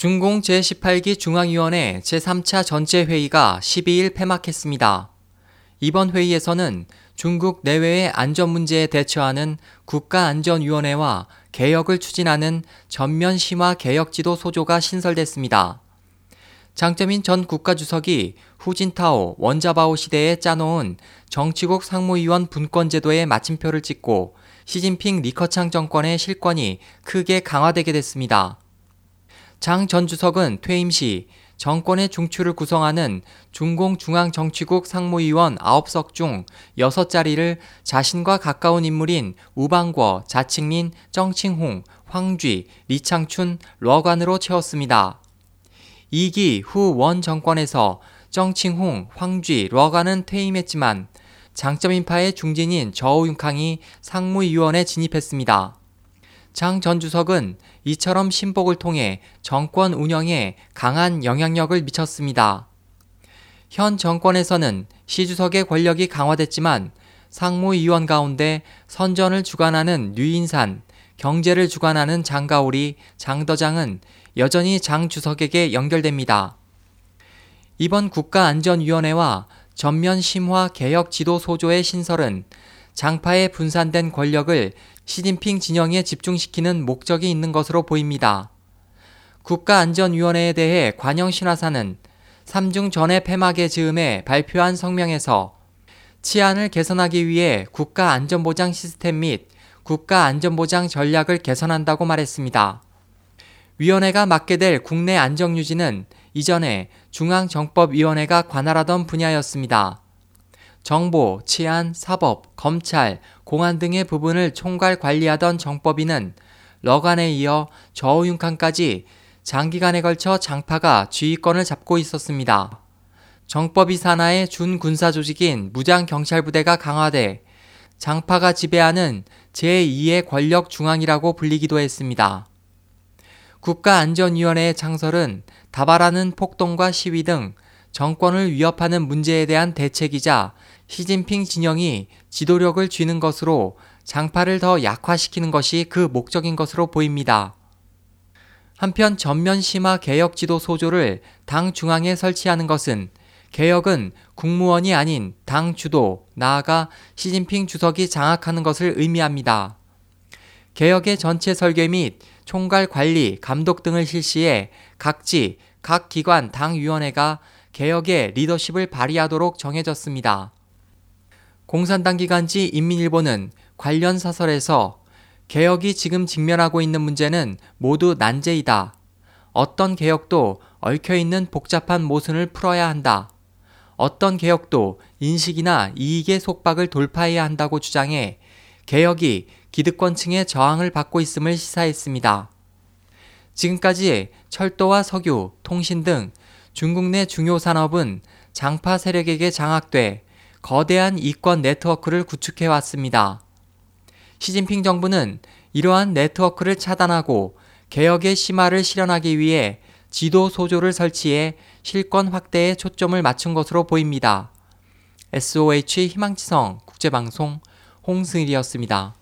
중공 제18기 중앙위원회 제3차 전체 회의가 12일 폐막했습니다. 이번 회의에서는 중국 내외의 안전 문제에 대처하는 국가안전위원회와 개혁을 추진하는 전면 심화 개혁지도 소조가 신설됐습니다. 장점인 전 국가주석이 후진타오, 원자바오 시대에 짜놓은 정치국 상무위원 분권제도에 마침표를 찍고 시진핑 리커창 정권의 실권이 크게 강화되게 됐습니다. 장 전 주석은 퇴임 시 정권의 중추를 구성하는 중공중앙정치국 상무위원 9석 중 6자리를 자신과 가까운 인물인 우방궈, 자칭린, 정칭홍, 황쥐, 리창춘, 러관으로 채웠습니다. 2기 후 원 정권에서 정칭홍, 황쥐, 러관은 퇴임했지만 장점인파의 중진인 저우융캉이 상무위원에 진입했습니다. 장 전 주석은 이처럼 신복을 통해 정권 운영에 강한 영향력을 미쳤습니다. 현 정권에서는 시 주석의 권력이 강화됐지만 상무위원 가운데 선전을 주관하는 류인산, 경제를 주관하는 장가오리, 장더장은 여전히 장 주석에게 연결됩니다. 이번 국가안전위원회와 전면 심화 개혁 지도 소조의 신설은 장파에 분산된 권력을 시진핑 진영에 집중시키는 목적이 있는 것으로 보입니다. 국가안전위원회에 대해 관영 신화사는 3중 전의 폐막의 즈음에 발표한 성명에서 치안을 개선하기 위해 국가안전보장 시스템 및 국가안전보장 전략을 개선한다고 말했습니다. 위원회가 맡게 될 국내 안정유지는 이전에 중앙정법위원회가 관할하던 분야였습니다. 정보, 치안, 사법, 검찰, 공안 등의 부분을 총괄 관리하던 정법위는 러간에 이어 저우융칸까지 장기간에 걸쳐 장파가 지휘권을 잡고 있었습니다. 정법위 산하의 준군사 조직인 무장경찰부대가 강화돼 장파가 지배하는 제2의 권력 중앙이라고 불리기도 했습니다. 국가안전위원회의 창설은 다발하는 폭동과 시위 등 정권을 위협하는 문제에 대한 대책이자 시진핑 진영이 지도력을 쥐는 것으로 장파를 더 약화시키는 것이 그 목적인 것으로 보입니다. 한편 전면 심화 개혁 지도 소조를 당 중앙에 설치하는 것은 개혁은 국무원이 아닌 당 주도, 나아가 시진핑 주석이 장악하는 것을 의미합니다. 개혁의 전체 설계 및 총괄 관리, 감독 등을 실시해 각지, 각 기관 당위원회가 개혁의 리더십을 발휘하도록 정해졌습니다. 공산당 기간지 인민일보는 관련 사설에서 개혁이 지금 직면하고 있는 문제는 모두 난제이다. 어떤 개혁도 얽혀있는 복잡한 모순을 풀어야 한다. 어떤 개혁도 인식이나 이익의 속박을 돌파해야 한다고 주장해 개혁이 기득권층의 저항을 받고 있음을 시사했습니다. 지금까지 철도와 석유, 통신 등 중국 내 중요 산업은 장파 세력에게 장악돼 거대한 이권 네트워크를 구축해 왔습니다. 시진핑 정부는 이러한 네트워크를 차단하고 개혁의 심화를 실현하기 위해 지도 소조를 설치해 실권 확대에 초점을 맞춘 것으로 보입니다. SOH 희망지성 국제방송 홍승일이었습니다.